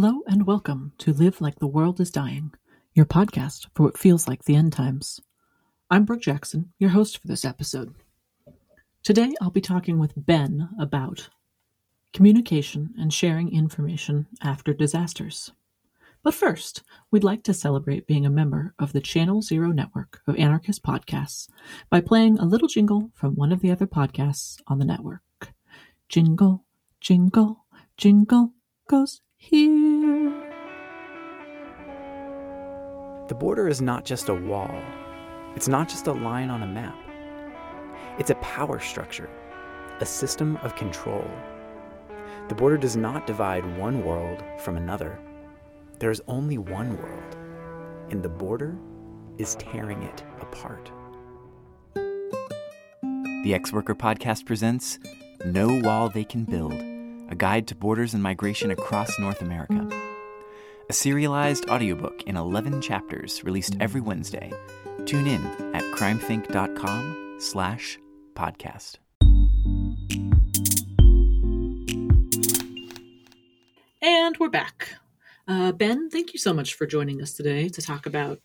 Hello and welcome to Live Like the World is Dying, your podcast for what feels like the end times. I'm Brooke Jackson, your host for this episode. Today I'll be talking with Ben about communication and sharing information after disasters. But first, we'd like to celebrate being a member of the Channel Zero network of anarchist podcasts by playing a little jingle from one of the other podcasts on the network. Jingle, jingle, jingle goes here. The border is not just a wall, it's not just a line on a map. It's a power structure, a system of control. The border does not divide one world from another. There is only one world, and the border is tearing it apart. The Ex Worker Podcast presents No Wall They Can Build a guide to borders and migration across North America. A serialized audiobook in 11 chapters released every Wednesday. Tune in at crimethinc.com slash podcast. And we're back. Uh, ben, thank you so much for joining us today to talk about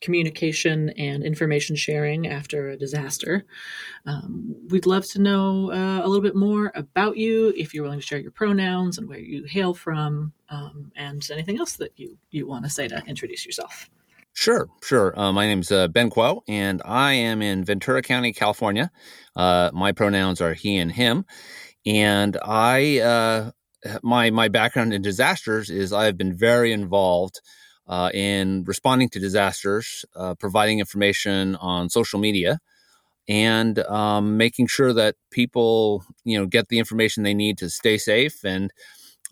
communication and information sharing after a disaster. Um, we'd love to know uh, a little bit more about you, if you're willing to share your pronouns and where you hail from, um, and anything else that you, you want to say to introduce yourself. Sure, sure. Uh, my name's uh, Ben Kuo, and I am in Ventura County, California. Uh, my pronouns are he and him, and I uh, my my background in disasters is I've been very involved uh, in responding to disasters, uh, providing information on social media, and um, making sure that people, you know, get the information they need to stay safe and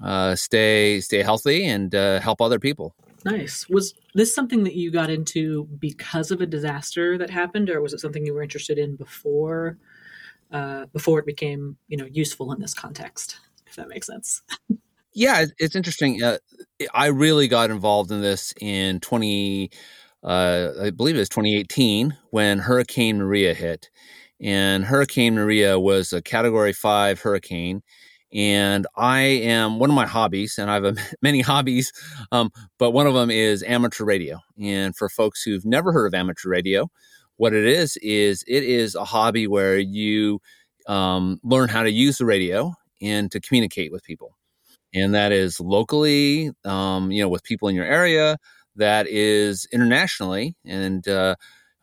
uh, stay stay healthy and uh, help other people. Nice. Was this something that you got into because of a disaster that happened, or was it something you were interested in before uh, before it became, you know, useful in this context? If that makes sense. Yeah, it's interesting. Uh, I really got involved in this in 20, uh, I believe it was 2018 when Hurricane Maria hit. And Hurricane Maria was a category five hurricane. And I am one of my hobbies, and I have many hobbies, um, but one of them is amateur radio. And for folks who've never heard of amateur radio, what it is, is it is a hobby where you um, learn how to use the radio and to communicate with people and that is locally, um, you know, with people in your area. That is internationally, and uh,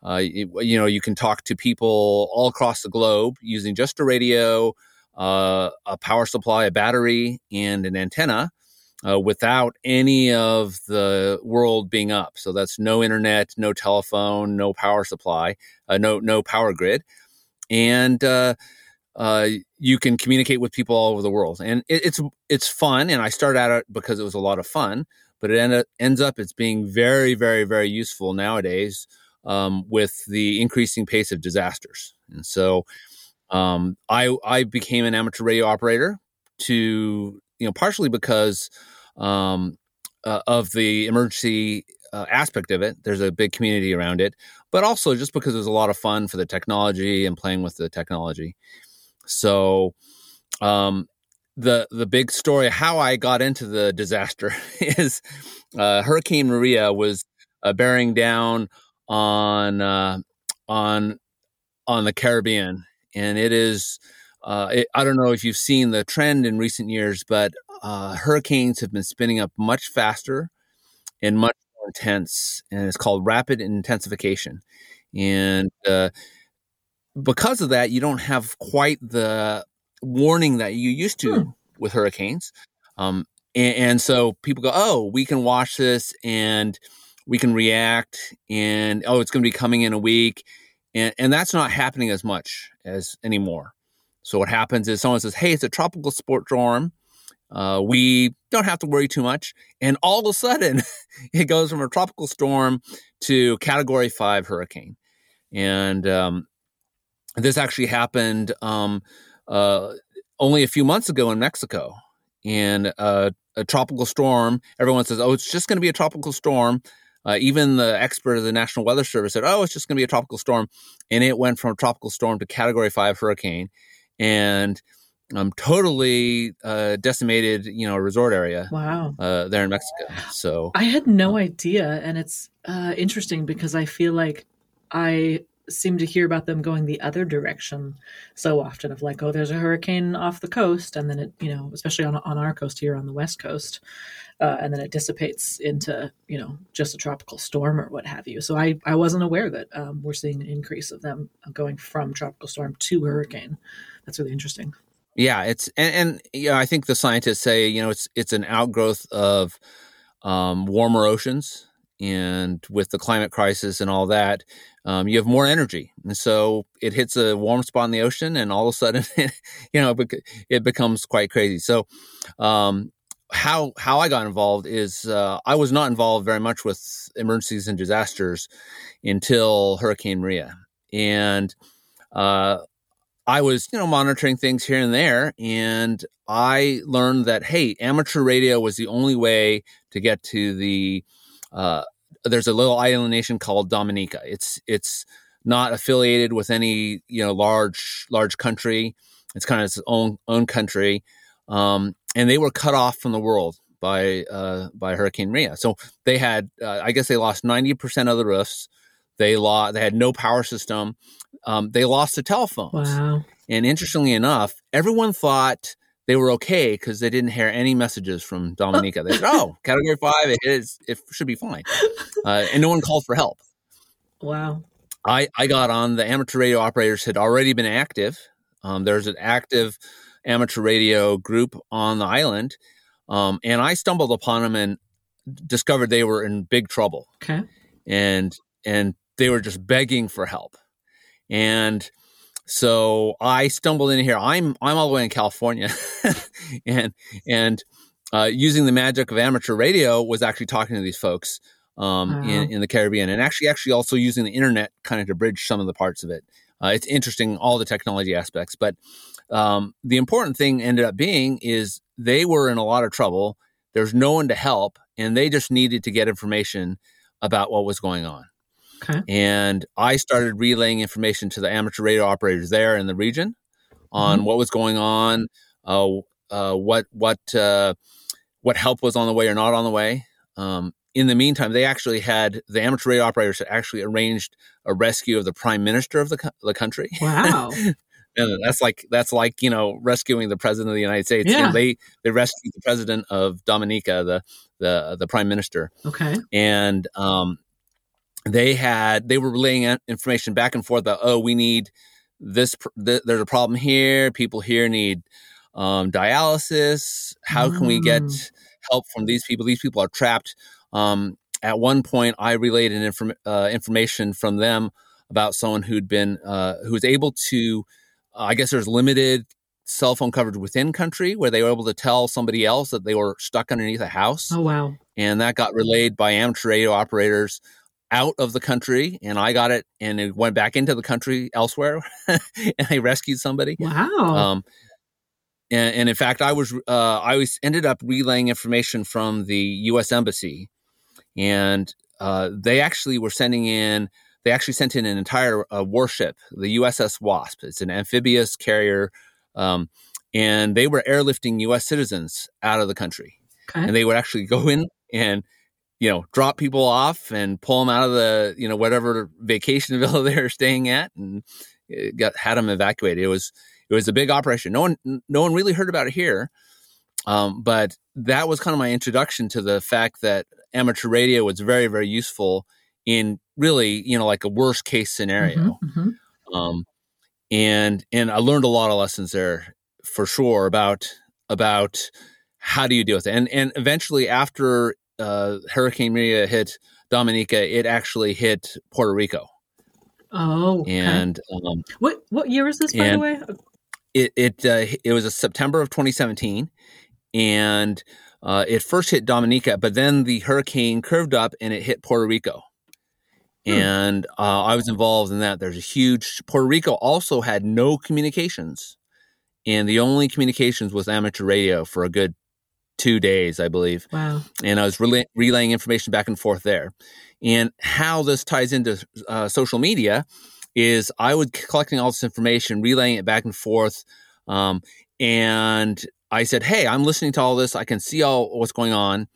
uh, you, you, know, you can talk to people all across the globe using just a radio, uh, a power supply, a battery, and an antenna. Uh, without any of the world being up, so that's no internet, no telephone, no power supply, uh, no no power grid, and uh, uh, you can communicate with people all over the world, and it, it's it's fun. And I started out because it was a lot of fun, but it end, ends up it's being very, very, very useful nowadays um, with the increasing pace of disasters. And so, um, I I became an amateur radio operator to you know partially because um, uh, of the emergency uh, aspect of it. There's a big community around it, but also just because it was a lot of fun for the technology and playing with the technology. So, um, the the big story how I got into the disaster is uh, Hurricane Maria was uh, bearing down on uh, on on the Caribbean, and it is. Uh, it, I don't know if you've seen the trend in recent years, but uh, hurricanes have been spinning up much faster and much more intense, and it's called rapid intensification. And uh, because of that, you don't have quite the warning that you used to hmm. with hurricanes. Um, and, and, so people go, oh, we can watch this and we can react, and oh, it's going to be coming in a week. And, and that's not happening as much as anymore. So what happens is someone says, hey, it's a tropical sport storm. Uh, we don't have to worry too much. And all of a sudden, it goes from a tropical storm to category five hurricane. And um, this actually happened um, uh, only a few months ago in Mexico. And uh, a tropical storm, everyone says, oh, it's just going to be a tropical storm. Uh, even the expert of the National Weather Service said, oh, it's just going to be a tropical storm. And it went from a tropical storm to category five hurricane. And um, totally uh, decimated, you know, a resort area. Wow. Uh, there in Mexico. So I had no idea, and it's uh, interesting because I feel like I seem to hear about them going the other direction so often of like oh there's a hurricane off the coast and then it you know especially on, on our coast here on the west coast uh, and then it dissipates into you know just a tropical storm or what have you. So i i wasn't aware that um, we're seeing an increase of them going from tropical storm to hurricane. That's really interesting. Yeah it's and, and yeah i think the scientists say you know it's it's an outgrowth of um, warmer oceans and with the climate crisis and all that um, you have more energy. And so it hits a warm spot in the ocean, and all of a sudden, you know, it becomes quite crazy. So, um, how how I got involved is uh, I was not involved very much with emergencies and disasters until Hurricane Maria, and uh, I was you know monitoring things here and there, and I learned that hey, amateur radio was the only way to get to the uh, there's a little island nation called Dominica. It's it's not affiliated with any you know large large country. It's kind of its own own country, um, and they were cut off from the world by uh, by Hurricane Maria. So they had, uh, I guess, they lost ninety percent of the roofs. They lost. They had no power system. Um, they lost the telephones. Wow. And interestingly enough, everyone thought they were okay because they didn't hear any messages from Dominica. They said, "Oh, Category Five, it is, it should be fine," uh, and no one called for help. Wow. I I got on. The amateur radio operators had already been active. Um, there's an active amateur radio group on the island, um, and I stumbled upon them and discovered they were in big trouble. Okay. And and they were just begging for help, and so I stumbled in here. I'm I'm all the way in California, and and uh, using the magic of amateur radio was actually talking to these folks um, in, in the Caribbean, and actually actually also using the internet kind of to bridge some of the parts of it. Uh, it's interesting all the technology aspects, but um, the important thing ended up being is they were in a lot of trouble. There's no one to help, and they just needed to get information about what was going on. Okay. And I started relaying information to the amateur radio operators there in the region on mm-hmm. what was going on, uh, uh, what what uh, what help was on the way or not on the way. Um, in the meantime, they actually had the amateur radio operators had actually arranged a rescue of the prime minister of the, co- the country. Wow. and that's like that's like you know rescuing the president of the United States. Yeah. You know, they they rescued the president of Dominica, the the the prime minister. Okay. And um, they had they were relaying information back and forth that oh we need this th- there's a problem here people here need um, dialysis how can we get mm. help from these people? These people are trapped. Um, at one point i relayed an inform- uh, information from them about someone who'd been uh, who was able to uh, i guess there's limited cell phone coverage within country where they were able to tell somebody else that they were stuck underneath a house. Oh wow. And that got relayed by amateur radio operators out of the country and I got it and it went back into the country elsewhere and I rescued somebody. Wow. Um, and, and, in fact, I was, uh, I was ended up relaying information from the U.S. Embassy and uh, they actually were sending in, they actually sent in an entire uh, warship, the USS Wasp. It's an amphibious carrier. Um, and they were airlifting U.S. citizens out of the country. Okay. And they would actually go in and you know, drop people off and pull them out of the, you know, whatever vacation villa they're staying at, and got had them evacuated. It was it was a big operation. No one no one really heard about it here, um, but that was kind of my introduction to the fact that amateur radio was very very useful in really you know like a worst case scenario. Mm-hmm, mm-hmm. Um, and and I learned a lot of lessons there for sure about about how do you deal with it. And and eventually after uh, Hurricane Maria hit Dominica, it actually hit Puerto Rico. Oh, okay. and um, what what year was this, by the way? It it uh, it was a September of 2017, and uh, it first hit Dominica, but then the hurricane curved up and it hit Puerto Rico. Hmm. And uh, I was involved in that. There's a huge Puerto Rico also had no communications, and the only communications was amateur radio for a good two days, I believe. Wow. And I was relay- relaying information back and forth there. And how this ties into uh, social media is I was collecting all this information, relaying it back and forth. Um, and I said, "Hey, I'm listening to all this. I can see all what's going on,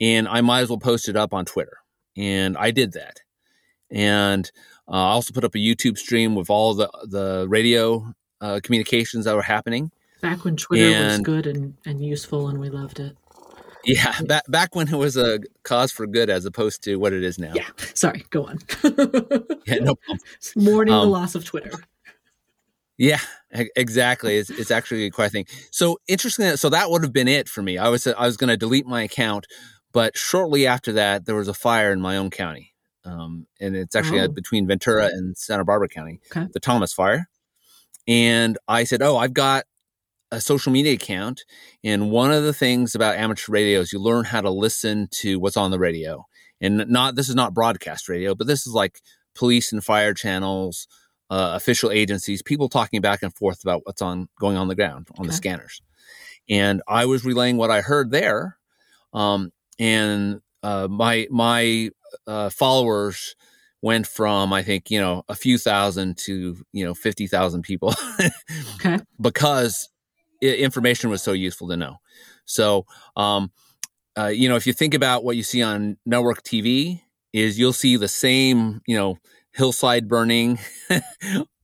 and I might as well post it up on Twitter." And I did that, and uh, I also put up a YouTube stream with all the the radio uh, communications that were happening. Back when Twitter was good and, and useful and we loved it. Yeah, back back when it was a cause for good as opposed to what it is now. Yeah. Sorry, go on. Yeah, no problem. Mourning the Um, loss of Twitter. Yeah, exactly. It's, it's actually quite a thing. So interesting. So that would have been it for me. I was I was going to delete my account, but shortly after that, there was a fire in my own county, um, and it's actually Oh. uh, between Ventura and Santa Barbara County, Okay. the Thomas Fire. And I said, "Oh, I've got a social media account, and one of the things about amateur radio is you learn how to listen to what's on the radio, and not this is not broadcast radio, but this is like police and fire channels." uh, official agencies, people talking back and forth about what's on going on the ground on the scanners. And I was relaying what I heard there, um, and uh, my my uh, followers went from I think you know a few thousand to you know fifty thousand people Okay. because information was so useful to know. So, um, uh, you know, if you think about what you see on network TV, is you'll see the same, you know, hillside burning,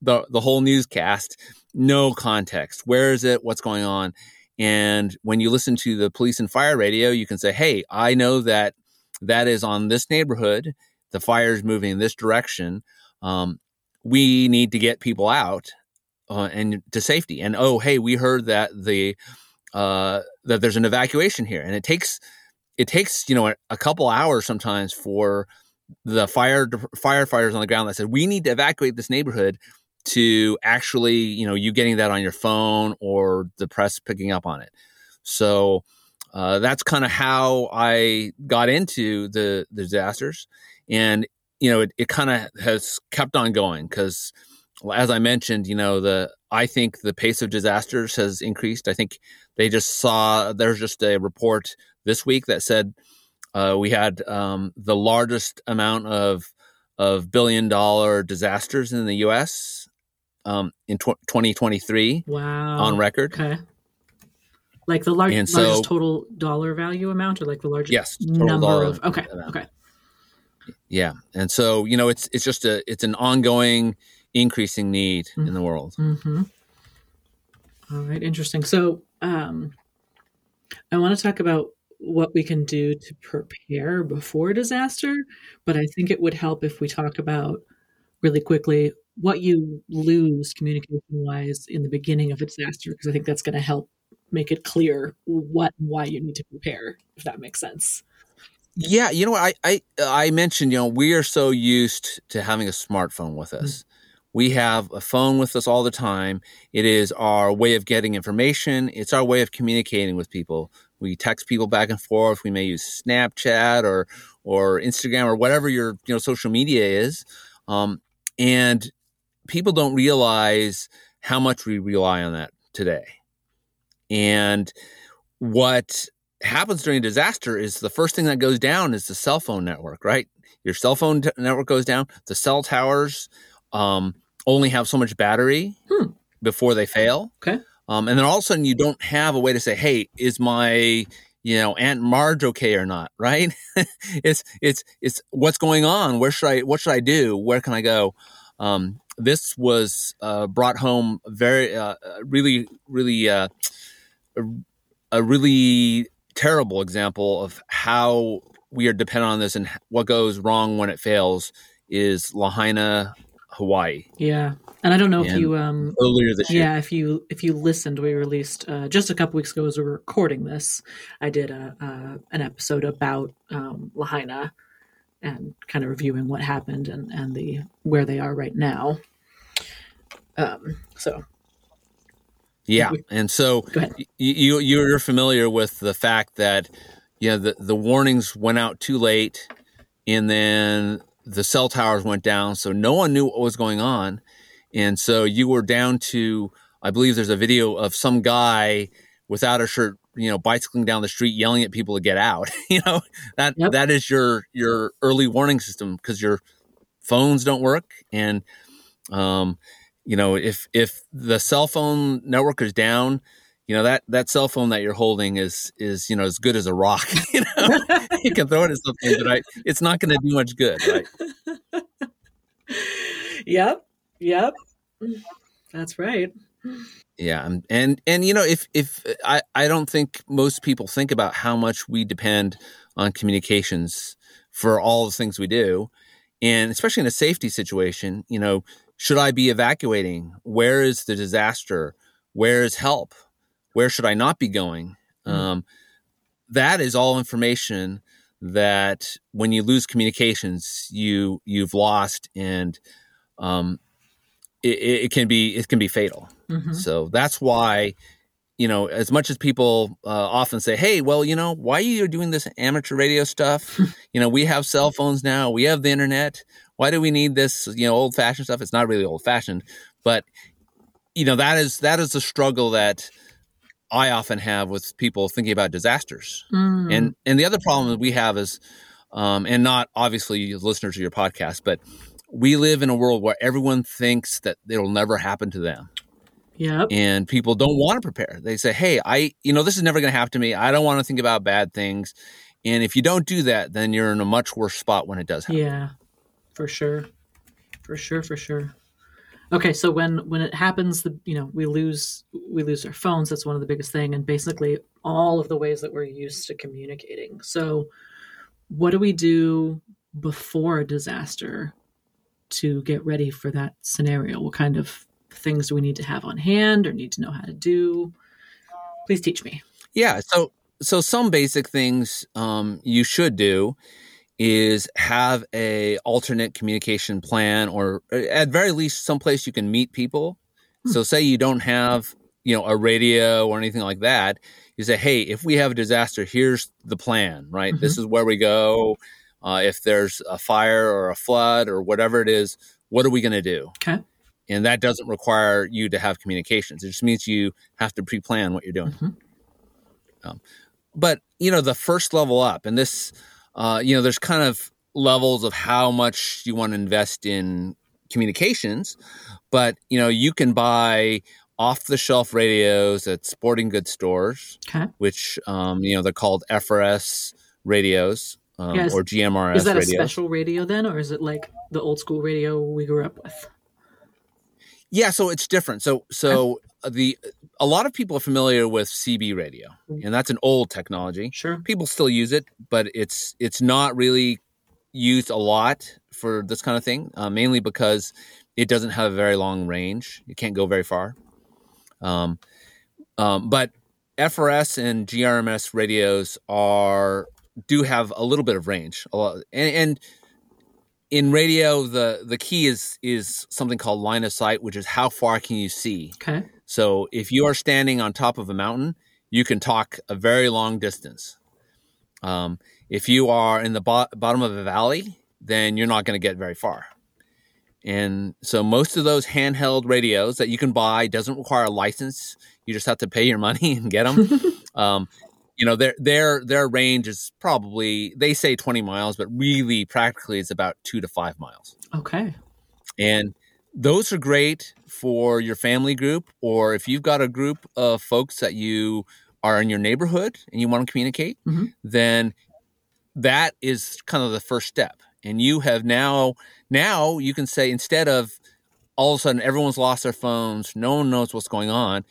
the the whole newscast, no context. Where is it? What's going on? And when you listen to the police and fire radio, you can say, "Hey, I know that that is on this neighborhood. The fire is moving in this direction. Um, we need to get people out uh, and to safety. And oh, hey, we heard that the uh, that there's an evacuation here, and it takes it takes you know a, a couple hours sometimes for the fire firefighters on the ground that said we need to evacuate this neighborhood to actually you know you getting that on your phone or the press picking up on it. So uh, that's kind of how I got into the, the disasters, and you know it, it kind of has kept on going because as I mentioned, you know, the I think the pace of disasters has increased. I think they just saw there's just a report this week that said uh, we had um, the largest amount of of billion dollar disasters in the U.S. Um, in tw- 2023 Wow. on record. Okay. Like the And so- largest total dollar value amount, or like the largest Yes, number of. Okay. amount. Okay. Yeah, and so you know it's it's just a it's an ongoing increasing need in the world. Mm-hmm. All right, interesting. So, um, I want to talk about what we can do to prepare before disaster, but I think it would help if we talk about really quickly what you lose communication wise in the beginning of a disaster, because I think that's going to help make it clear what and why you need to prepare, if that makes sense. Yeah, you know what I I I mentioned, you know, we are so used to having a smartphone with us. We have a phone with us all the time. It is our way of getting information. It's our way of communicating with people. We text people back and forth. We may use Snapchat or or Instagram or whatever your you know social media is, um, and people don't realize how much we rely on that today. And what happens during a disaster is the first thing that goes down is the cell phone network, right? Your cell phone t- network goes down. The cell towers um, only have so much battery Hmm. before they fail. Okay. Um, and then all of a sudden, you don't have a way to say, "Hey, is my you know Aunt Marge okay or not?" Right? it's it's it's what's going on. Where should I? What should I do? Where can I go? Um, this was uh, brought home very, uh, uh, really, really, uh, a, a really terrible example of how we are dependent on this and what goes wrong when it fails is Lahaina, Hawaii. Yeah, and I don't know if you um Earlier this year. yeah if you if you listened we released uh, just a couple weeks ago as we were recording this i did a, uh, an episode about um, lahaina and kind of reviewing what happened and, and the where they are right now um, so Yeah, and so Go ahead. y- you you're familiar with the fact that you know the the warnings went out too late, and then the cell towers went down, so no one knew what was going on, and so you were down to I believe there's a video of some guy without a shirt, you know, bicycling down the street yelling at people to get out. you know that Yep. that is your your early warning system because your phones don't work and um, you know if if the cell phone network is down you know that that cell phone that you're holding is is you know as good as a rock. you know, you can throw it at something, but I, it's not going to do much good, right? yep, yep, that's right. Yeah, and, and and you know if if I I don't think most people think about how much we depend on communications for all the things we do, and especially in a safety situation, you know, should I be evacuating? Where is the disaster? Where is help? Where should I not be going? Mm-hmm. Um, that is all information that when you lose communications, you you've lost, and um, it, it, can be it can be fatal. Mm-hmm. So that's why you know, as much as people uh, often say, "Hey, well, you know, why are you doing this amateur radio stuff? you know, we have cell phones now, we have the internet. Why do we need this, you know, old-fashioned stuff?" It's not really old-fashioned, but you know, that is that is a struggle that I often have with people thinking about disasters. Mm. And and the other problem that we have is, um, and not obviously listeners of your podcast, but we live in a world where everyone thinks that it'll never happen to them. Yeah. And people don't want to prepare. They say, "Hey, I, you know, this is never going to happen to me. I don't want to think about bad things." And if you don't do that, then you're in a much worse spot when it does happen. Yeah, for sure, for sure, for sure. Okay, so when when it happens, the you know we lose we lose our phones. That's one of the biggest thing, and basically all of the ways that we're used to communicating. So, what do we do before a disaster to get ready for that scenario? What kind of things do we need to have on hand or need to know how to do? Please teach me. Yeah, so so some basic things um, you should do is have a alternate communication plan or uh, at very least someplace you can meet people. Hmm. so say you don't have you know a radio or anything like that you say hey if we have a disaster here's the plan right? Mm-hmm. this is where we go. Uh, if there's a fire or a flood or whatever it is what are we going to do? Okay. And that doesn't require you to have communications. It just means you have to pre-plan what you're doing. Mm-hmm. um, but you know the first level up and this uh, you know, there's kind of levels of how much you want to invest in communications, but you know, you can buy off the shelf radios at sporting goods stores, okay. which um, you know they're called FRS radios um, yeah, is, or GMRS. Is that radios. a special radio then, or is it like the old school radio we grew up with? Yeah, so it's different. So so the a lot of people are familiar with CB radio, mm. and that's an old technology. Sure, people still use it, but it's it's not really used a lot for this kind of thing, uh, mainly because it doesn't have a very long range. You can't go very far. Um, um, but FRS and GMRS radios are do have a little bit of range, a lot, and, and in radio the the key is is something called line of sight which is how far can you see okay so if you are standing on top of a mountain you can talk a very long distance. Um, if you are in the bo- bottom of a valley then you're not going to get very far. And so most of those handheld radios that you can buy doesn't require a license. You just have to pay your money and get them um, you know their their their range is probably they say 20 miles but really practically it's about 2 to 5 miles. Okay. And those are great for your family group or if you've got a group of folks that you are in your neighborhood and you want to communicate mm-hmm. then that is kind of the first step and you have now now you can say instead of all of a sudden everyone's lost their phones no one knows what's going on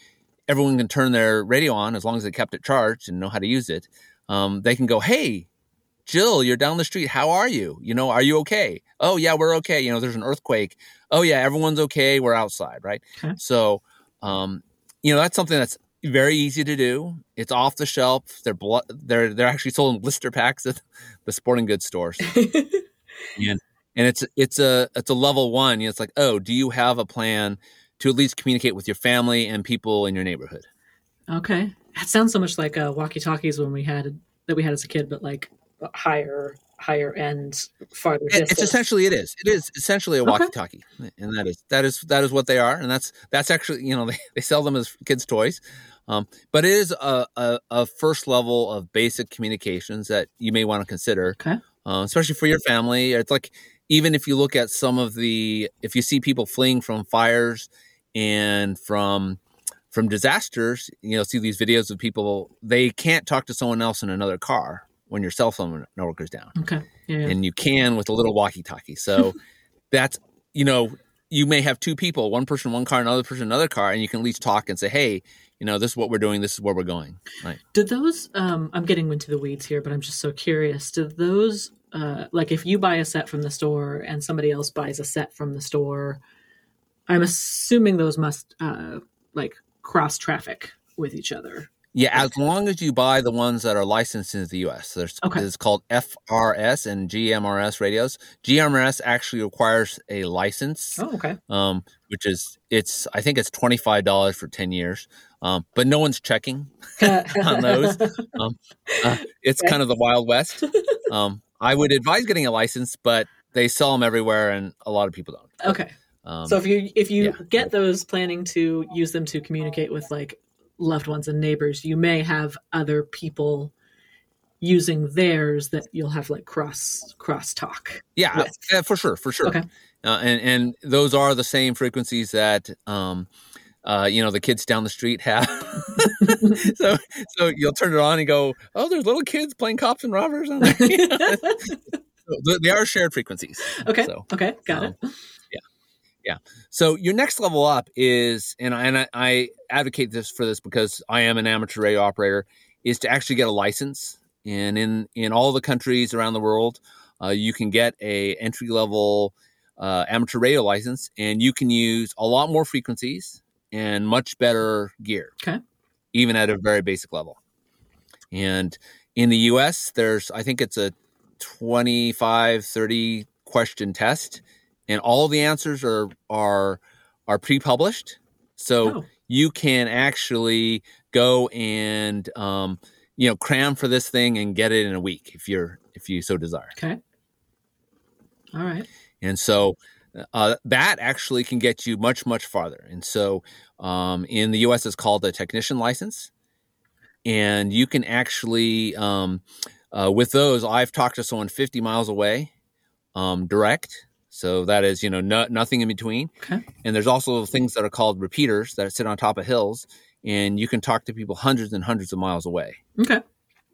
everyone can turn their radio on as long as they kept it charged and know how to use it. Um, they can go, hey, Jill, you're down the street. How are you? You know, are you okay? Oh, yeah, we're okay. You know, there's an earthquake. Oh, yeah, everyone's okay. We're outside, right? Okay. So, um, you know, that's something that's very easy to do. It's off the shelf. They're bl- they're they're actually sold in blister packs at the sporting goods stores. and and it's it's a it's a level one. You know, it's like, oh, do you have a plan to at least communicate with your family and people in your neighborhood. Okay, that sounds so much like uh, walkie-talkies when we had that we had as a kid, but like higher higher end, farther. It, it's essentially it is. It is essentially a walkie-talkie, okay. and that is that is that is what they are, and that's that's actually you know they, they sell them as kids' toys. Um, but it is a, a, a, first level of basic communications that you may want to consider, okay. uh, especially for your family. It's like even if you look at some of the, if you see people fleeing from fires and from from disasters, you know, see these videos of people they can't talk to someone else in another car when your cell phone network goes down. Okay. Yeah. yeah. And you can with a little walkie-talkie. So that's you know, you may have two people, one person one car, another person another car, and you can at least talk and say, "Hey, you know, this is what we're doing. This is where we're going." Right. Did those? Um, I'm getting into the weeds here, but I'm just so curious. Did those, uh, like, if you buy a set from the store and somebody else buys a set from the store, I'm assuming those must uh, like cross traffic with each other. Yeah, as long as you buy the ones that are licensed in the U.S. There's Okay. it's called FRS and GMRS radios. GMRS actually requires a license, Oh, okay. um, which is it's I think it's twenty five dollars for ten years, um, but no one's checking on those. Um, uh, it's kind of the wild west. Um, I would advise getting a license, but they sell them everywhere, and a lot of people don't. okay. Um, so if you if you yeah. get those planning to use them to communicate with like loved ones and neighbors, you may have other people using theirs that you'll have like cross cross talk. Yeah, with. yeah, for sure, for sure. Okay. Uh, and and those are the same frequencies that um, uh, you know the kids down the street have. so so you'll turn it on and go, oh, there's little kids playing cops and robbers on there. They are shared frequencies. Okay. So okay. Got um, it. So your next level up is, and I, and I, I advocate this for this because I am an amateur radio operator, is to actually get a license. And in in all the countries around the world, uh, you can get a entry level uh, amateur radio license, and you can use a lot more frequencies and much better gear. Okay. even at a very basic level. And in the U.S., there's I think it's a 25, 30 question test, and all the answers are are are pre-published, so Oh. you can actually go and um, you know cram for this thing and get it in a week if you're if you so desire. Okay. All right. And so uh, that actually can get you much, much farther. And so um, in the US, it's called a technician license. And you can actually, um, uh, with those, I've talked to someone 50 miles away um, direct. So that is, you know, no, nothing in between. Okay. And there's also things that are called repeaters that sit on top of hills. And you can talk to people hundreds and hundreds of miles away Okay.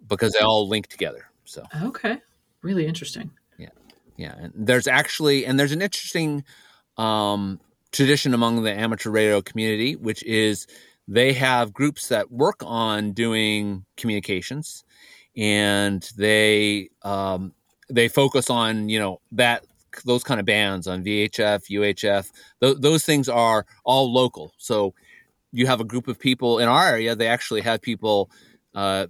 because they all link together. So. Okay. Really interesting. Yeah, Yeah. and there's actually and there's an interesting um, tradition among the amateur radio community, which is they have groups that work on doing communications, and they um, they focus on you know that those kind of bands on VHF, UHF. Th- those things are all local. So you have a group of people in our area. They actually have people. Uh,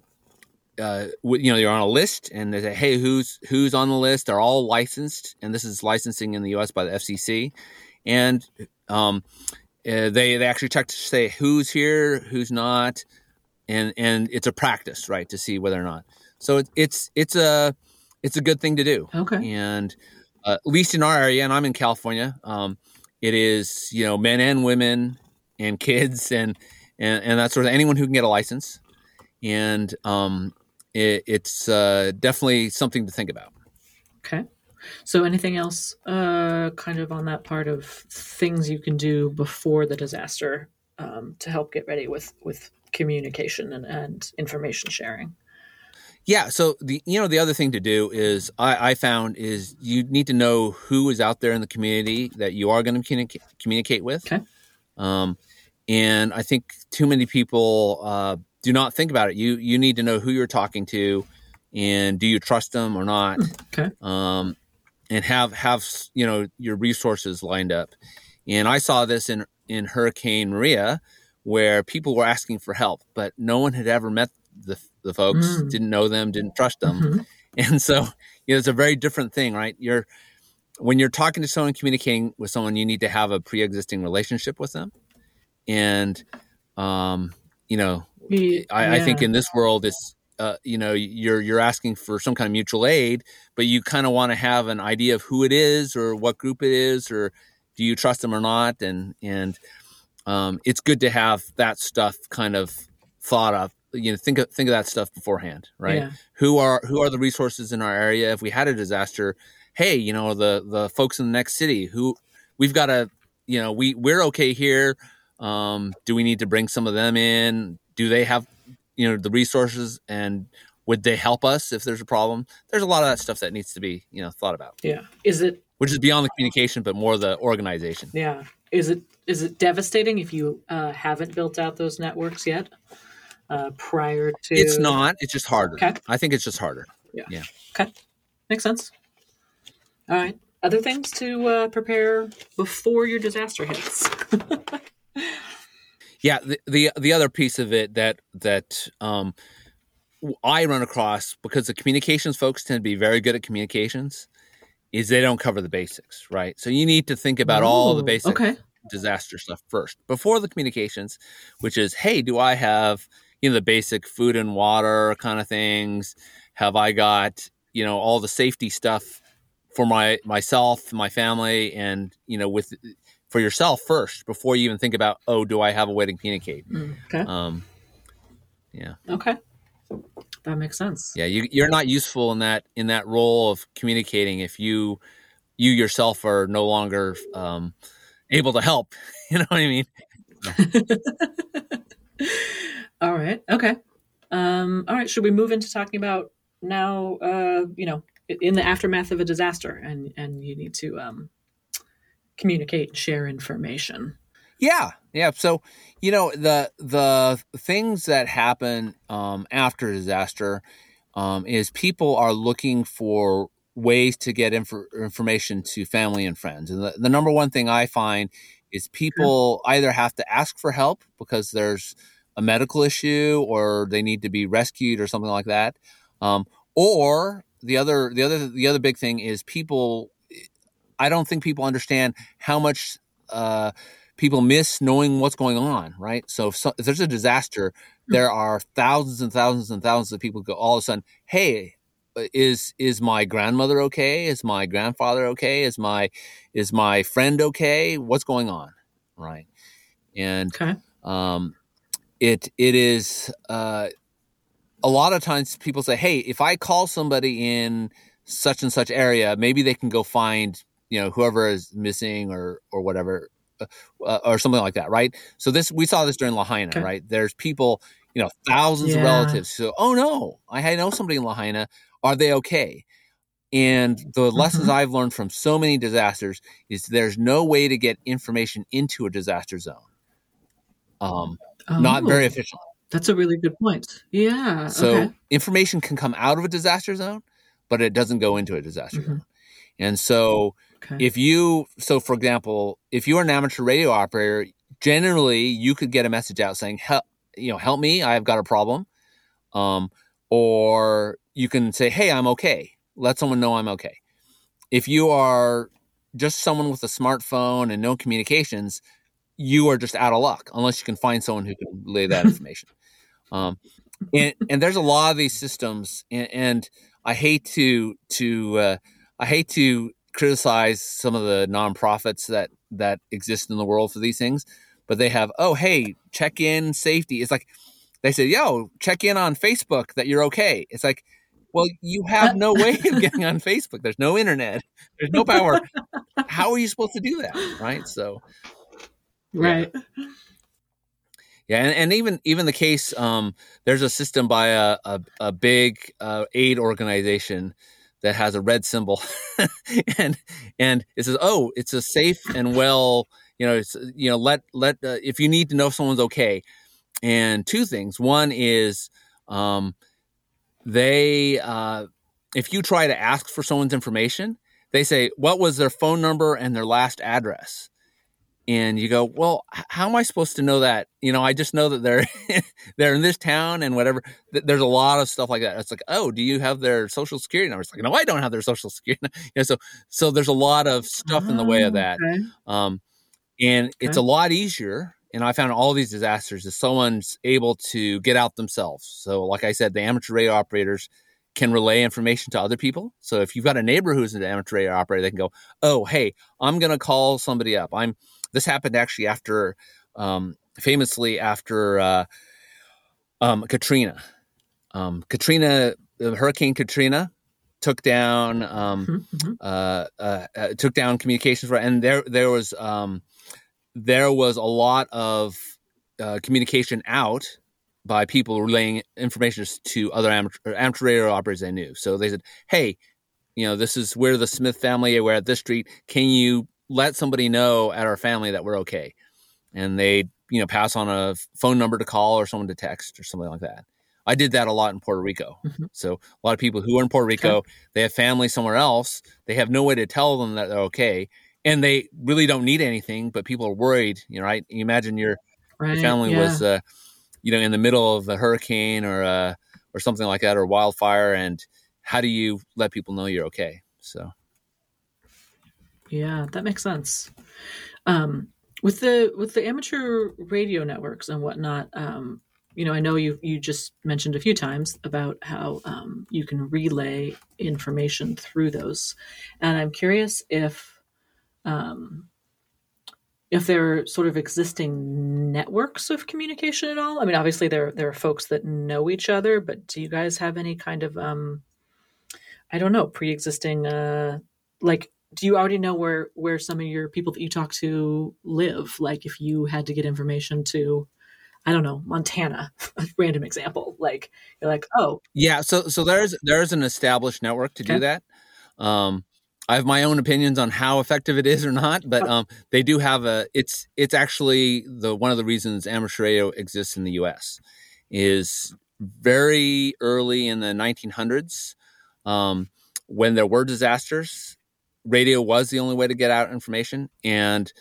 uh, w- you know, you're on a list, and they say, "Hey, who's who's on the list?" They're all licensed, and this is licensing in the U.S. by the FCC, and um, uh, they they actually check to say who's here, who's not, and and it's a practice, right, to see whether or not. So it, it's it's a it's a good thing to do, Okay. and uh, at least in our area, and I'm in California, um, it is you know men and women and kids and and and that sort of anyone who can get a license, and um, it, it's uh, definitely something to think about. Okay. So anything else uh kind of on that part of things you can do before the disaster um, to help get ready with with communication and, and information sharing? Yeah. So the you know the other thing to do is I, I found is you need to know who is out there in the community that you are going to communicate communicate with. Okay. Um, and I think too many people uh, do not think about it. You you need to know who you're talking to, and do you trust them or not. Okay. Um, and have have you know your resources lined up. And I saw this in in Hurricane Maria, where people were asking for help, but no one had ever met the the folks, Mm. didn't know them, didn't trust them, Mhm. and so you know it's a very different thing, right? You're when you're talking to someone, communicating with someone, you need to have a pre-existing relationship with them, and um, you know Ye- I, I think in this world it's uh, you know you're you're asking for some kind of mutual aid but you kind of want to have an idea of who it is or what group it is or do you trust them or not and and um, it's good to have that stuff kind of thought of you know think of think of that stuff beforehand right Yeah. who are who are the resources in our area if we had a disaster hey you know the the folks in the next city who we've got a you know we we're okay here Um, do we need to bring some of them in? Do they have, you know, the resources and would they help us if there's a problem? There's a lot of that stuff that needs to be, you know, thought about. Yeah. Is it which is beyond the communication, but more the organization. Yeah. Is it is it devastating if you uh, haven't built out those networks yet uh, prior to? It's not. It's just harder. Okay. I think it's just harder. Yeah. Yeah. Okay. Makes sense. All right. Other things to uh, prepare before your disaster hits. yeah. The, the the other piece of it that that um, I run across because the communications folks tend to be very good at communications is they don't cover the basics, right? So you need to think about all the basic Okay. disaster stuff first before the communications, which is, hey, do I have you know the basic food and water kind of things? Have I got you know all the safety stuff for my myself, my family, and you know with for yourself first before you even think about oh, do I have a wedding communicate? Mm, Okay. Um, yeah, Okay. That makes sense. yeah, you, you're not useful in that in that role of communicating if you you yourself are no longer um, able to help. You know what I mean? All right. Okay. Um, all right. Should we move into talking about now? Uh, you know, in the aftermath of a disaster, and and you need to um, communicate, and share information. Yeah, yeah. So you know the the things that happen um, after disaster um, is people are looking for ways to get inf- information to family and friends, and the, the number one thing I find is people either have to ask for help because there's a medical issue or they need to be rescued or something like that, um, or the other the other the other big thing is people. I don't think people understand how much. Uh, people miss knowing what's going on, right? So if, so if there's a disaster, there are thousands and thousands and thousands of people go all of a sudden, hey, uh, is is my grandmother okay? Is my grandfather okay? Is my is my friend okay? What's going on, right? And Okay. um, it it is uh, a lot of times people say, hey, if I call somebody in such and such area, maybe they can go find you know whoever is missing or or whatever uh, or something like that, right? So this we saw this during Lahaina, Okay. right? There's people, you know, thousands of relatives. So, oh no, I know somebody in Lahaina. Are they okay? And the lessons I've learned from so many disasters is there's no way to get information into a disaster zone. Um, not very Oh, efficient. That's a really good point. Yeah. So okay. information can come out of a disaster zone, but it doesn't go into a disaster Mhm. zone. And so Okay. if you so for example if you're an amateur radio operator generally you could get a message out saying help you know help me i've got a problem um, or you can say hey i'm okay let someone know i'm okay if you are just someone with a smartphone and no communications you are just out of luck unless you can find someone who can relay that information. Um, and, and there's a lot of these systems and, and i hate to to uh, i hate to criticize some of the nonprofits that that exist in the world for these things but they have oh hey check in safety. It's like they say yo check in on facebook that you're okay. It's like well you have no way of getting on facebook. There's no internet. There's no power. How are you supposed to do that right? So right. yeah and, and even even the case um there's a system by a a, a big uh, aid organization that has a red symbol. And and it says oh it's a safe and well you know it's you know let let uh, if you need to know if someone's okay. And two things. One is um they uh if you try to ask for someone's information they say what was their phone number and their last address and you go well how am i supposed to know that you know i just know that they're they're in this town and whatever there's a lot of stuff like that it's like oh do you have their social security number it's like no i don't have their social security number. you know, so so there's a lot of stuff in the way of Oh, that okay. um, and it's a lot easier. And I found all these disasters if someone's able to get out themselves. So, like I said, the amateur radio operators can relay information to other people. So, if you've got a neighbor who's an amateur radio operator, they can go, "Oh, hey, I'm going to call somebody up." I'm. This happened actually after, um, famously after uh, um, Katrina. Um, Katrina, uh, Hurricane Katrina, took down. Um, Mhm, mhm. uh, uh, uh, took down communications and there there was um, there was a lot of uh, communication out by people relaying information to other amateur, amateur radio operators they knew. So they said, "Hey, you know, this is we're the Smith family. We're at this street. Can you let somebody know at our family that we're okay?" And they, you know, pass on a phone number to call or someone to text or something like that. I did that a lot in Puerto Rico. Mm-hmm. So a lot of people who are in Puerto Rico, okay. they have family somewhere else. They have no way to tell them that they're okay, and they really don't need anything. But people are worried. You know, right? You imagine your, right, your family yeah. was, uh, you know, in the middle of a hurricane or uh, or something like that, or wildfire, and how do you let people know you're okay? So, yeah, that makes sense. Um, with the with the amateur radio networks and whatnot, um, you know, I know you you just mentioned a few times about how um, you can relay information through those, and I'm curious if um, if there are sort of existing networks of communication at all. I mean, obviously there there are folks that know each other, but do you guys have any kind of um, I don't know, pre-existing uh, like do you already know where where some of your people that you talk to live like if you had to get information to I don't know, Montana, a random example. Like you're like, oh, yeah. So so there's there's an established network to okay. do that. Um, I have my own opinions on how effective it is or not, but um, they do have a. It's it's actually the one of the reasons amateur radio exists in the U.S. is very early in the 1900s um, when there were disasters. Radio was the only way to get out information, and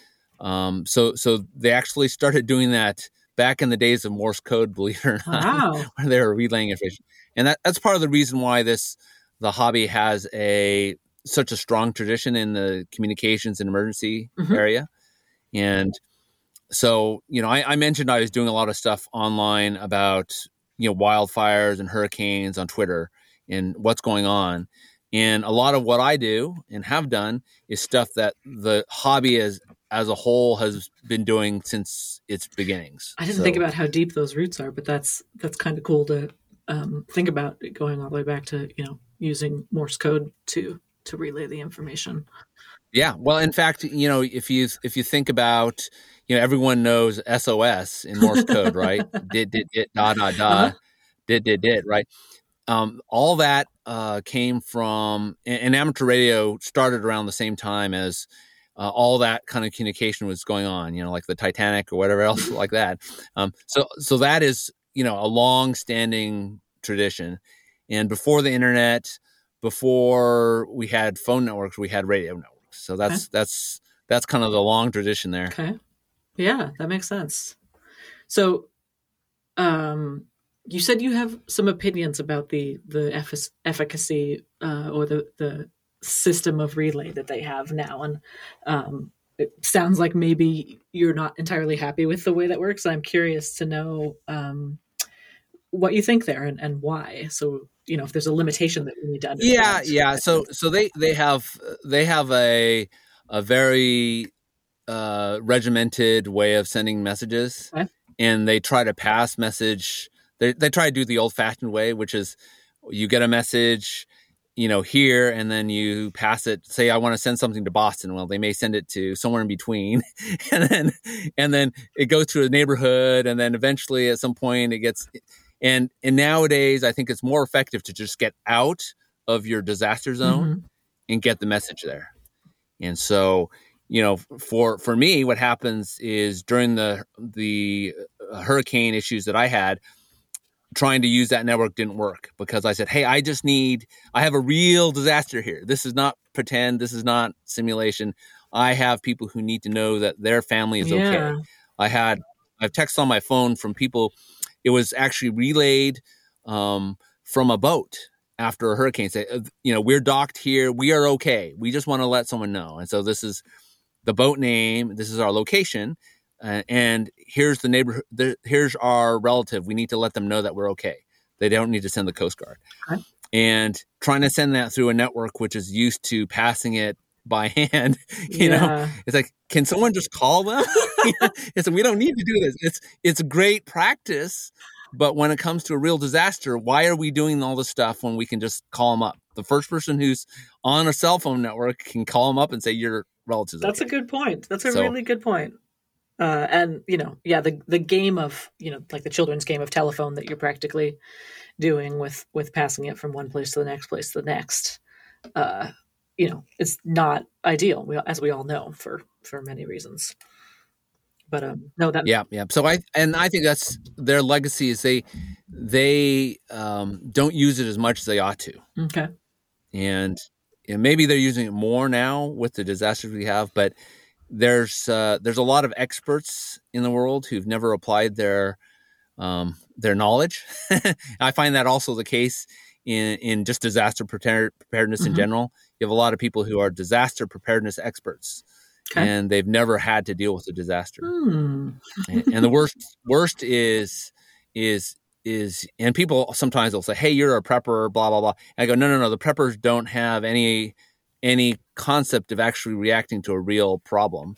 um, so so they actually started doing that back in the days of Morse code, believe it or not, wow. where they were relaying information. And that, that's part of the reason why this the hobby has a such a strong tradition in the communications and emergency mm-hmm. area. And so, you know, I, I, mentioned I was doing a lot of stuff online about, you know, wildfires and hurricanes on Twitter and what's going on. And a lot of what I do and have done is stuff that the hobby is as a whole has been doing since its beginnings. I didn't so, think about how deep those roots are, but that's that's kind of cool to um, think about going all the way back to you know using Morse code to to relay the information. Yeah, well, in fact, you know, if you if you think about, you know, everyone knows SOS in Morse code, right? did did did da da da, uh-huh. did did did, right? Um, all that uh, came from, and, and amateur radio started around the same time as uh, all that kind of communication was going on, you know, like the Titanic or whatever else like that. Um, so, so that is, you know, a long-standing tradition. And before the internet, before we had phone networks, we had radio networks. So that's okay. that's that's kind of the long tradition there. Okay, yeah, that makes sense. So, um, you said you have some opinions about the the efficacy uh, or the the system of relay that they have now. And um, it sounds like maybe you're not entirely happy with the way that works. I'm curious to know um, what you think there and, and why. So you know if there's a limitation that we need to understand. Yeah, yeah. So so they they have they have a a very uh, regimented way of sending messages, okay. and they try to pass message. They they try to do the old fashioned way, which is you get a message you know, here and then you pass it, say I want to send something to Boston. Well, they may send it to somewhere in between. and then and then it goes to a neighborhood and then eventually at some point it gets and and nowadays I think it's more effective to just get out of your disaster zone mm-hmm. and get the message there. And so, you know, for for me what happens is during the the uh, hurricane issues that I had, trying to use that network didn't work because I said, Hey, I just need, I have a real disaster here. This is not pretend. This is not simulation. I have people who need to know that their family is yeah. okay. I had, I've texted on my phone from people. It was actually relayed um, from a boat after a hurricane. Say, uh, you know, we're docked here. We are okay. We just want to let someone know. And so this is the boat name. This is our location uh, and here's the neighbor. the, here's our relative we need to let them know that we're okay they don't need to send the coast guard okay. and trying to send that through a network which is used to passing it by hand you yeah. know it's like can someone just call them it's we don't need to do this it's it's great practice but when it comes to a real disaster why are we doing all this stuff when we can just call them up the first person who's on a cell phone network can call them up and say your relatives that's okay. a good point that's a so, really good point uh, and you know, yeah, the the game of you know, like the children's game of telephone that you're practically doing with with passing it from one place to the next place to the next. Uh, you know, it's not ideal, we, as we all know, for for many reasons. But um, no, that yeah, yeah. So I and I think that's their legacy is they they um, don't use it as much as they ought to. Okay. And, and maybe they're using it more now with the disasters we have, but there's uh, there's a lot of experts in the world who've never applied their um, their knowledge. I find that also the case in in just disaster preparedness mm-hmm. in general. You have a lot of people who are disaster preparedness experts, okay. and they've never had to deal with a disaster. Hmm. and, and the worst worst is is is and people sometimes will say hey you're a prepper blah blah blah and i go no no no the preppers don't have any any concept of actually reacting to a real problem.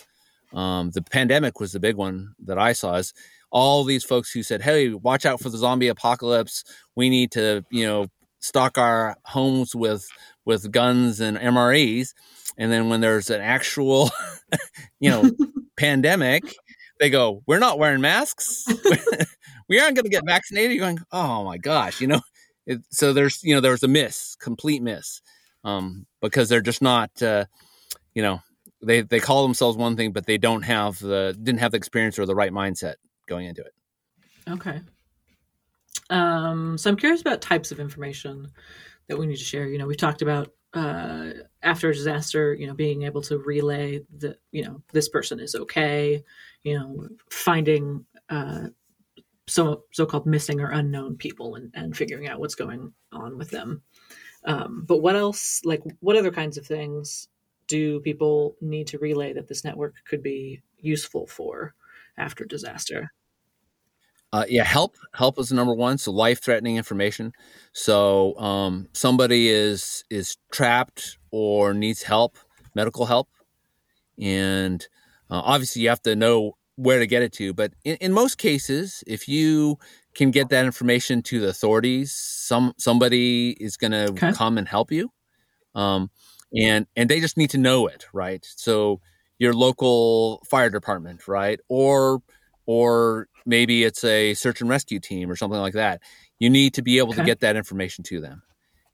Um, the pandemic was the big one that I saw. Is all these folks who said, "Hey, watch out for the zombie apocalypse. We need to, you know, stock our homes with with guns and MREs." And then when there's an actual, you know, pandemic, they go, "We're not wearing masks. we aren't going to get vaccinated." You're going, "Oh my gosh," you know. It, so there's, you know, there was a miss, complete miss um, because they're just not, uh, you know, they they call themselves one thing, but they don't have the didn't have the experience or the right mindset going into it. Okay. Um, so I'm curious about types of information that we need to share. You know, we've talked about uh, after a disaster, you know, being able to relay that you know this person is okay. You know, finding uh, so so-called missing or unknown people and, and figuring out what's going on with them. Um, but what else, like, what other kinds of things do people need to relay that this network could be useful for after disaster? Uh, yeah, help help is number one. So life threatening information. So um, somebody is is trapped or needs help, medical help, and uh, obviously you have to know where to get it to. But in, in most cases, if you can get that information to the authorities. Some somebody is going to okay. come and help you, um, and and they just need to know it, right? So your local fire department, right, or or maybe it's a search and rescue team or something like that. You need to be able okay. to get that information to them,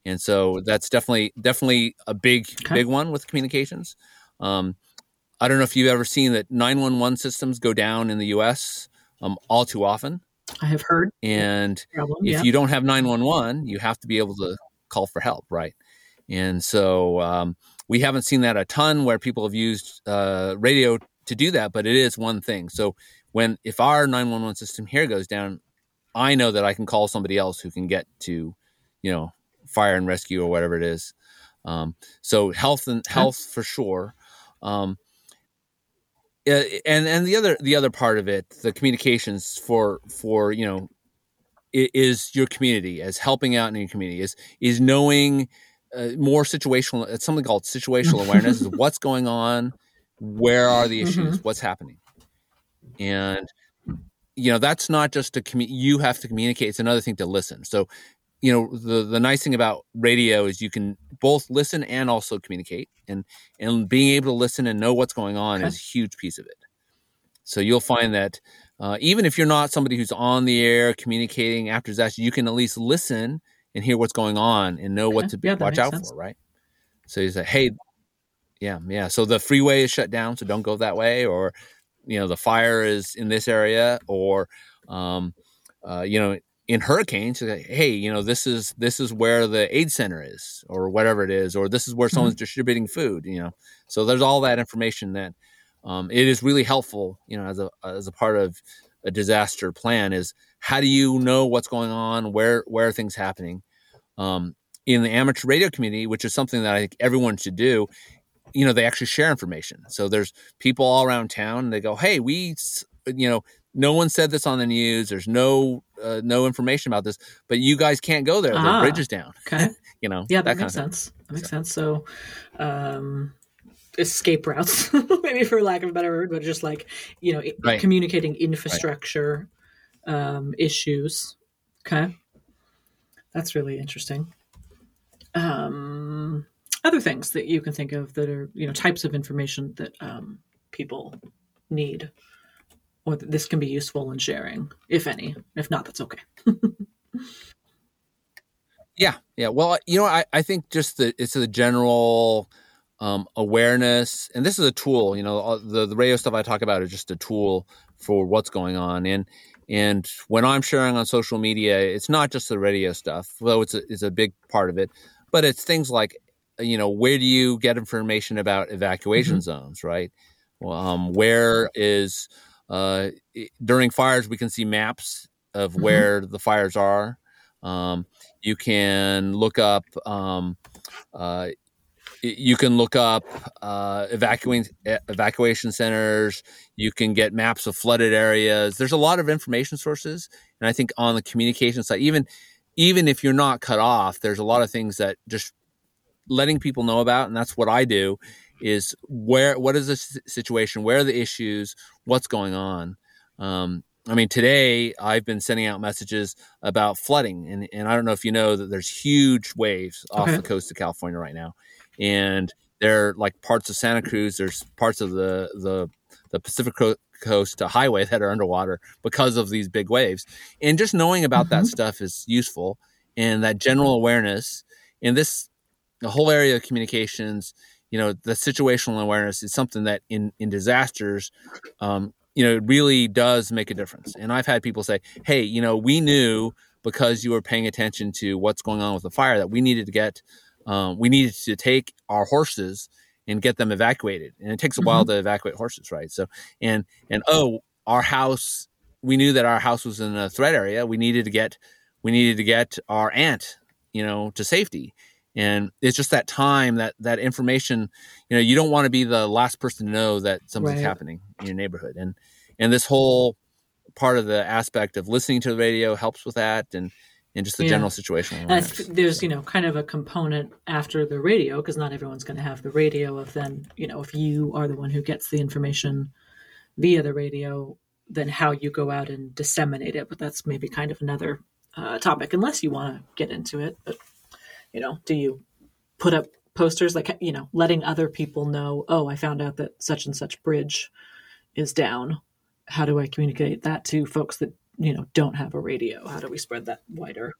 and so that's definitely definitely a big okay. big one with communications. Um, I don't know if you've ever seen that 911 systems go down in the U.S. Um, all too often. I have heard. And problem, if yeah. you don't have 911, you have to be able to call for help, right? And so um, we haven't seen that a ton where people have used uh, radio to do that, but it is one thing. So when if our 911 system here goes down, I know that I can call somebody else who can get to, you know, fire and rescue or whatever it is. Um, so health and health for sure. Um, and and the other the other part of it, the communications for for you know, is your community as helping out in your community is is knowing uh, more situational. It's something called situational awareness. is what's going on, where are the issues, mm-hmm. what's happening, and you know that's not just to commu- you have to communicate. It's another thing to listen. So you know the the nice thing about radio is you can both listen and also communicate and and being able to listen and know what's going on okay. is a huge piece of it so you'll find that uh, even if you're not somebody who's on the air communicating after disaster you can at least listen and hear what's going on and know okay. what to yeah, watch out sense. for right so you say hey yeah yeah so the freeway is shut down so don't go that way or you know the fire is in this area or um, uh, you know in hurricanes hey you know this is this is where the aid center is or whatever it is or this is where someone's mm-hmm. distributing food you know so there's all that information that um, it is really helpful you know as a as a part of a disaster plan is how do you know what's going on where where are things happening um, in the amateur radio community which is something that i think everyone should do you know they actually share information so there's people all around town and they go hey we you know no one said this on the news. There's no uh, no information about this, but you guys can't go there. Ah, the bridge is down. Okay. you know. Yeah, that, that makes sense. That makes so. sense. So, um, escape routes, maybe for lack of a better word, but just like you know, right. communicating infrastructure right. um, issues. Okay, that's really interesting. Um, other things that you can think of that are you know types of information that um, people need or that this can be useful in sharing, if any. If not, that's okay. yeah, yeah. Well, you know, I, I think just the it's the general um, awareness, and this is a tool. You know, the the radio stuff I talk about is just a tool for what's going on, and and when I'm sharing on social media, it's not just the radio stuff, though it's a, it's a big part of it, but it's things like, you know, where do you get information about evacuation mm-hmm. zones, right? Um, where is uh, during fires we can see maps of mm-hmm. where the fires are. Um, you can look up um, uh, you can look up uh, evacuating evacuation centers. You can get maps of flooded areas. There's a lot of information sources, and I think on the communication side, even even if you're not cut off, there's a lot of things that just letting people know about, and that's what I do. Is where what is the situation? Where are the issues? What's going on? Um, I mean, today I've been sending out messages about flooding, and, and I don't know if you know that there's huge waves off okay. the coast of California right now and there are like parts of Santa Cruz. There's parts of the the the Pacific Coast highway that are underwater because of these big waves. And just knowing about mm-hmm. that stuff is useful, and that general awareness. And this, the whole area of communications, you know, the situational awareness is something that in in disasters. Um, you know, it really does make a difference. And I've had people say, "Hey, you know, we knew because you were paying attention to what's going on with the fire that we needed to get um, we needed to take our horses and get them evacuated and it takes a mm-hmm. while to evacuate horses right so and and oh our house we knew that our house was in a threat area we needed to get we needed to get our aunt you know to safety and it's just that time that that information you know you don't want to be the last person to know that something's right. happening in your neighborhood and and this whole part of the aspect of listening to the radio helps with that and and just the yeah. general situation. there's you know kind of a component after the radio because not everyone's going to have the radio. Of then you know if you are the one who gets the information via the radio, then how you go out and disseminate it. But that's maybe kind of another uh, topic, unless you want to get into it. But you know, do you put up posters like you know letting other people know? Oh, I found out that such and such bridge is down. How do I communicate that to folks that you know don't have a radio how do we spread that wider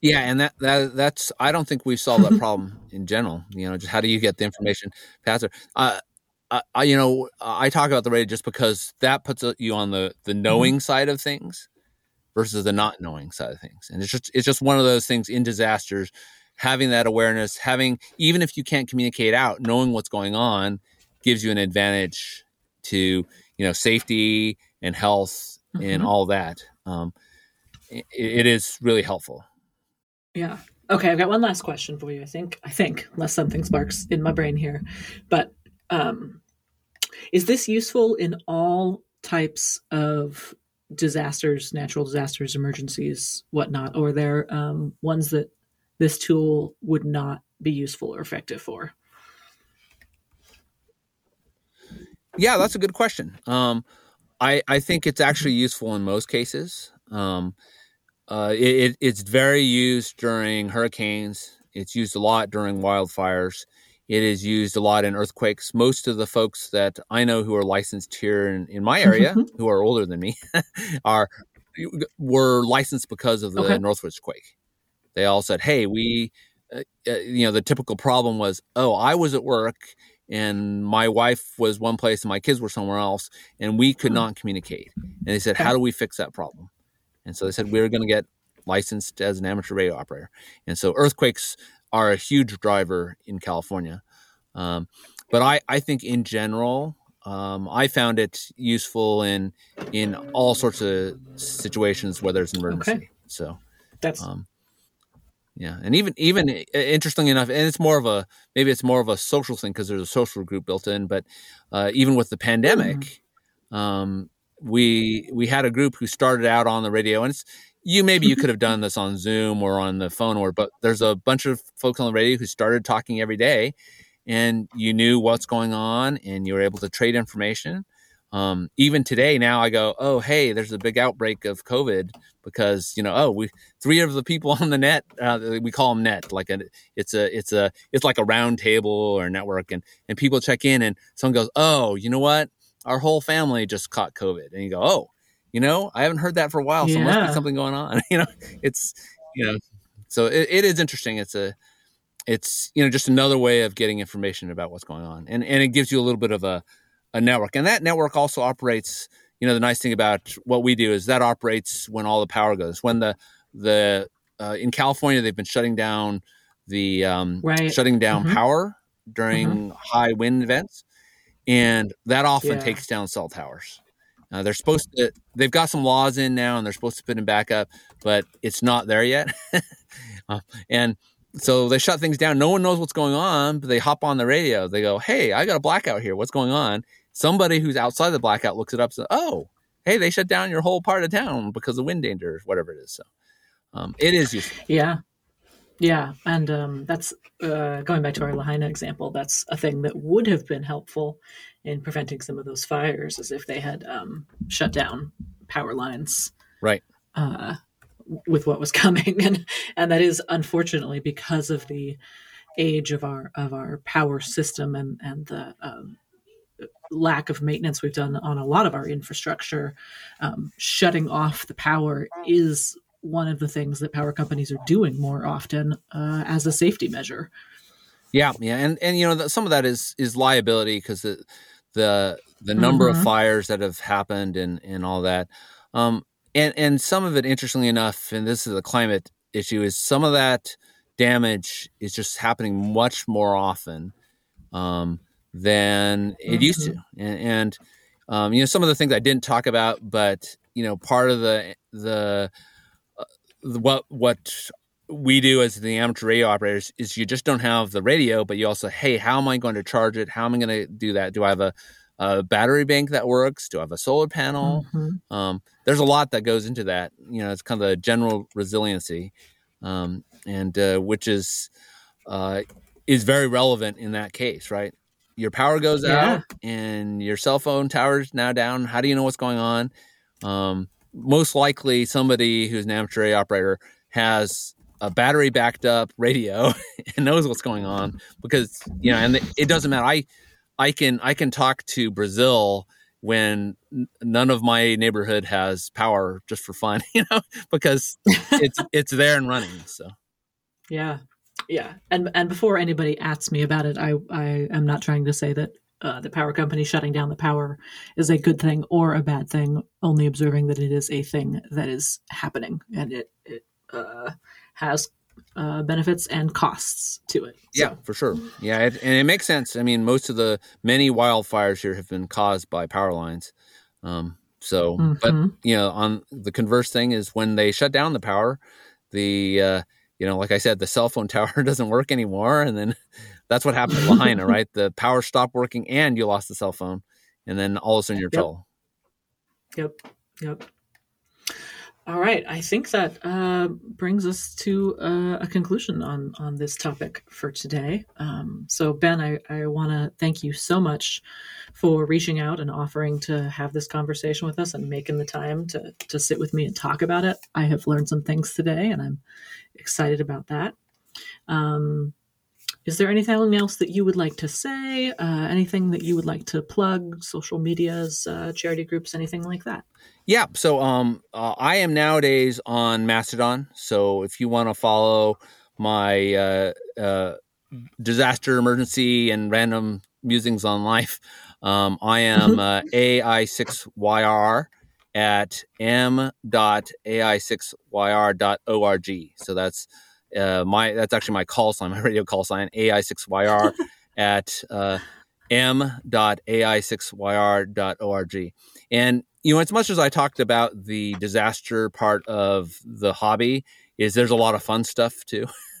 yeah and that, that that's i don't think we've solved that problem in general you know just how do you get the information faster uh, I, you know, I talk about the radio just because that puts you on the the mm-hmm. knowing mm-hmm. side of things versus the not knowing side of things, and it's just it's just one of those things in disasters. Having that awareness, having even if you can't communicate out, knowing what's going on gives you an advantage to you know safety and health mm-hmm. and all that. Um, it, it is really helpful. Yeah. Okay, I've got one last question for you. I think I think unless something sparks in my brain here, but um, is this useful in all types of disasters, natural disasters, emergencies, whatnot, or are there um, ones that this tool would not be useful or effective for? Yeah, that's a good question. Um, I, I think it's actually useful in most cases. Um, uh, it, it's very used during hurricanes. It's used a lot during wildfires. It is used a lot in earthquakes. Most of the folks that I know who are licensed here in, in my area, who are older than me, are were licensed because of the okay. Northridge quake. They all said, "Hey, we, uh, uh, you know, the typical problem was, oh, I was at work and my wife was one place and my kids were somewhere else and we could not communicate and they said how do we fix that problem and so they said we are going to get licensed as an amateur radio operator and so earthquakes are a huge driver in california um, but I, I think in general um, I found it useful in in all sorts of situations, whether it's an emergency. Okay. So that's um, yeah, and even even interestingly enough, and it's more of a maybe it's more of a social thing because there's a social group built in. But uh, even with the pandemic, mm-hmm. um, we we had a group who started out on the radio, and it's you maybe you could have done this on Zoom or on the phone, or but there's a bunch of folks on the radio who started talking every day, and you knew what's going on, and you were able to trade information. Um, even today, now I go, oh hey, there's a big outbreak of COVID because you know oh we three of the people on the net uh, we call them net like a, it's a it's a it's like a round table or network and and people check in and someone goes oh you know what our whole family just caught COVID. And you go, oh, you know, I haven't heard that for a while. So yeah. must be something going on. you know, it's, you know, so it, it is interesting. It's a, it's, you know, just another way of getting information about what's going on. And, and it gives you a little bit of a, a network. And that network also operates, you know, the nice thing about what we do is that operates when all the power goes. When the, the, uh, in California, they've been shutting down the, um, right. shutting down mm-hmm. power during mm-hmm. high wind events. And that often yeah. takes down cell towers. Uh, they're supposed to, they've got some laws in now and they're supposed to put them back up, but it's not there yet. uh, and so they shut things down. No one knows what's going on, but they hop on the radio. They go, Hey, I got a blackout here. What's going on? Somebody who's outside the blackout looks it up. And says, oh, hey, they shut down your whole part of town because of wind danger, whatever it is. So um, it is useful. Yeah. Yeah, and um, that's uh, going back to our Lahaina example. That's a thing that would have been helpful in preventing some of those fires, as if they had um, shut down power lines, right, uh, with what was coming, and and that is unfortunately because of the age of our of our power system and and the um, lack of maintenance we've done on a lot of our infrastructure. Um, shutting off the power is one of the things that power companies are doing more often uh, as a safety measure. Yeah, yeah, and and you know some of that is is liability because the the the number mm-hmm. of fires that have happened and and all that, um, and and some of it, interestingly enough, and this is a climate issue, is some of that damage is just happening much more often um, than it mm-hmm. used to, and, and um, you know some of the things I didn't talk about, but you know part of the the what what we do as the amateur radio operators is you just don't have the radio, but you also, hey, how am I going to charge it? How am I going to do that? Do I have a, a battery bank that works? Do I have a solar panel? Mm-hmm. Um, there's a lot that goes into that. You know, it's kind of the general resiliency, um, and uh, which is uh, is very relevant in that case, right? Your power goes yeah. out, and your cell phone tower's now down. How do you know what's going on? Um, most likely somebody who's an amateur radio operator has a battery backed up radio and knows what's going on because you know and it doesn't matter. I i can i can talk to brazil when none of my neighborhood has power just for fun you know because it's it's there and running so. Yeah. Yeah. And and before anybody asks me about it i i am not trying to say that uh, the power company shutting down the power is a good thing or a bad thing, only observing that it is a thing that is happening and it, it uh, has uh, benefits and costs to it. So. Yeah, for sure. Yeah, it, and it makes sense. I mean, most of the many wildfires here have been caused by power lines. Um, so, mm-hmm. but you know, on the converse thing is when they shut down the power, the uh, you know, like I said, the cell phone tower doesn't work anymore, and then that's what happened to Lahaina, right? The power stopped working and you lost the cell phone, and then all of a sudden you're yep. trouble. Yep. Yep. All right, I think that uh, brings us to uh, a conclusion on on this topic for today. Um, so, Ben, I, I want to thank you so much for reaching out and offering to have this conversation with us and making the time to to sit with me and talk about it. I have learned some things today, and I'm excited about that. Um, is there anything else that you would like to say? Uh, anything that you would like to plug? Social medias, uh, charity groups, anything like that? Yeah. So um, uh, I am nowadays on Mastodon. So if you want to follow my uh, uh, disaster, emergency, and random musings on life, um, I am mm-hmm. AI6YR at m.ai6yr.org. So that's uh, my that's actually my call sign, my radio call sign, AI6YR at uh, m.ai6yr.org. And you know, as much as I talked about the disaster part of the hobby, is there's a lot of fun stuff too.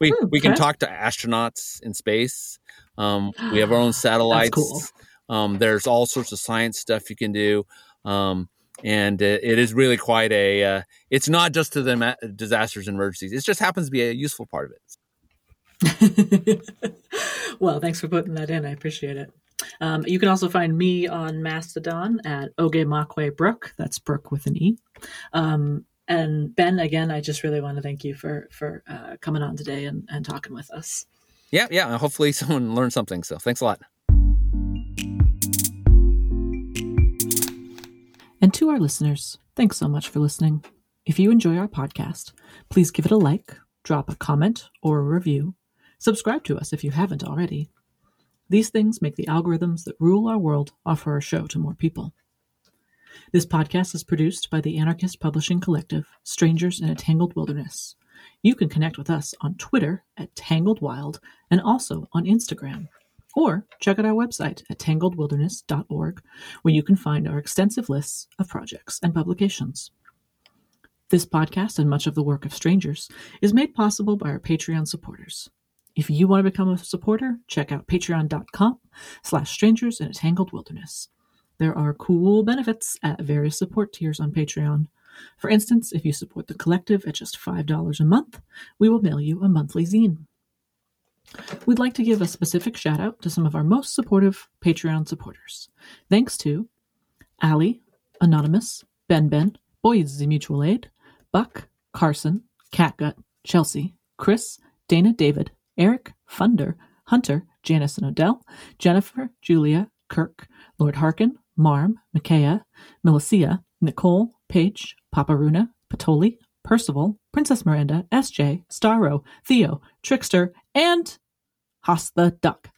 we okay. we can talk to astronauts in space. Um, we have our own satellites. Cool. Um, there's all sorts of science stuff you can do. Um, and it is really quite a uh, it's not just to the ma- disasters and emergencies it just happens to be a useful part of it well thanks for putting that in i appreciate it um, you can also find me on mastodon at ogemakwe Brooke. That's Brooke with an e. Um, and ben again i just really want to thank you for for uh, coming on today and, and talking with us. Yeah yeah hopefully someone learned something so thanks a lot. And to our listeners, thanks so much for listening. If you enjoy our podcast, please give it a like, drop a comment or a review, subscribe to us if you haven't already. These things make the algorithms that rule our world offer our show to more people. This podcast is produced by the anarchist publishing collective Strangers in a Tangled Wilderness. You can connect with us on Twitter at Tangled Wild and also on Instagram. Or check out our website at tangledwilderness.org, where you can find our extensive lists of projects and publications. This podcast and much of the work of strangers is made possible by our Patreon supporters. If you want to become a supporter, check out patreon.com slash strangers in a tangled wilderness. There are cool benefits at various support tiers on Patreon. For instance, if you support the collective at just $5 a month, we will mail you a monthly zine. We'd like to give a specific shout out to some of our most supportive Patreon supporters. Thanks to Ali, Anonymous, Ben Ben, Boys the Mutual Aid, Buck, Carson, Catgut, Chelsea, Chris, Dana David, Eric, Funder, Hunter, Janice and Odell, Jennifer, Julia, Kirk, Lord Harkin, Marm, Micaiah, Milicia, Nicole, Paige, Paparuna, Patoli, Percival, Princess Miranda, SJ, Starro, Theo, Trickster, and Haas the Duck.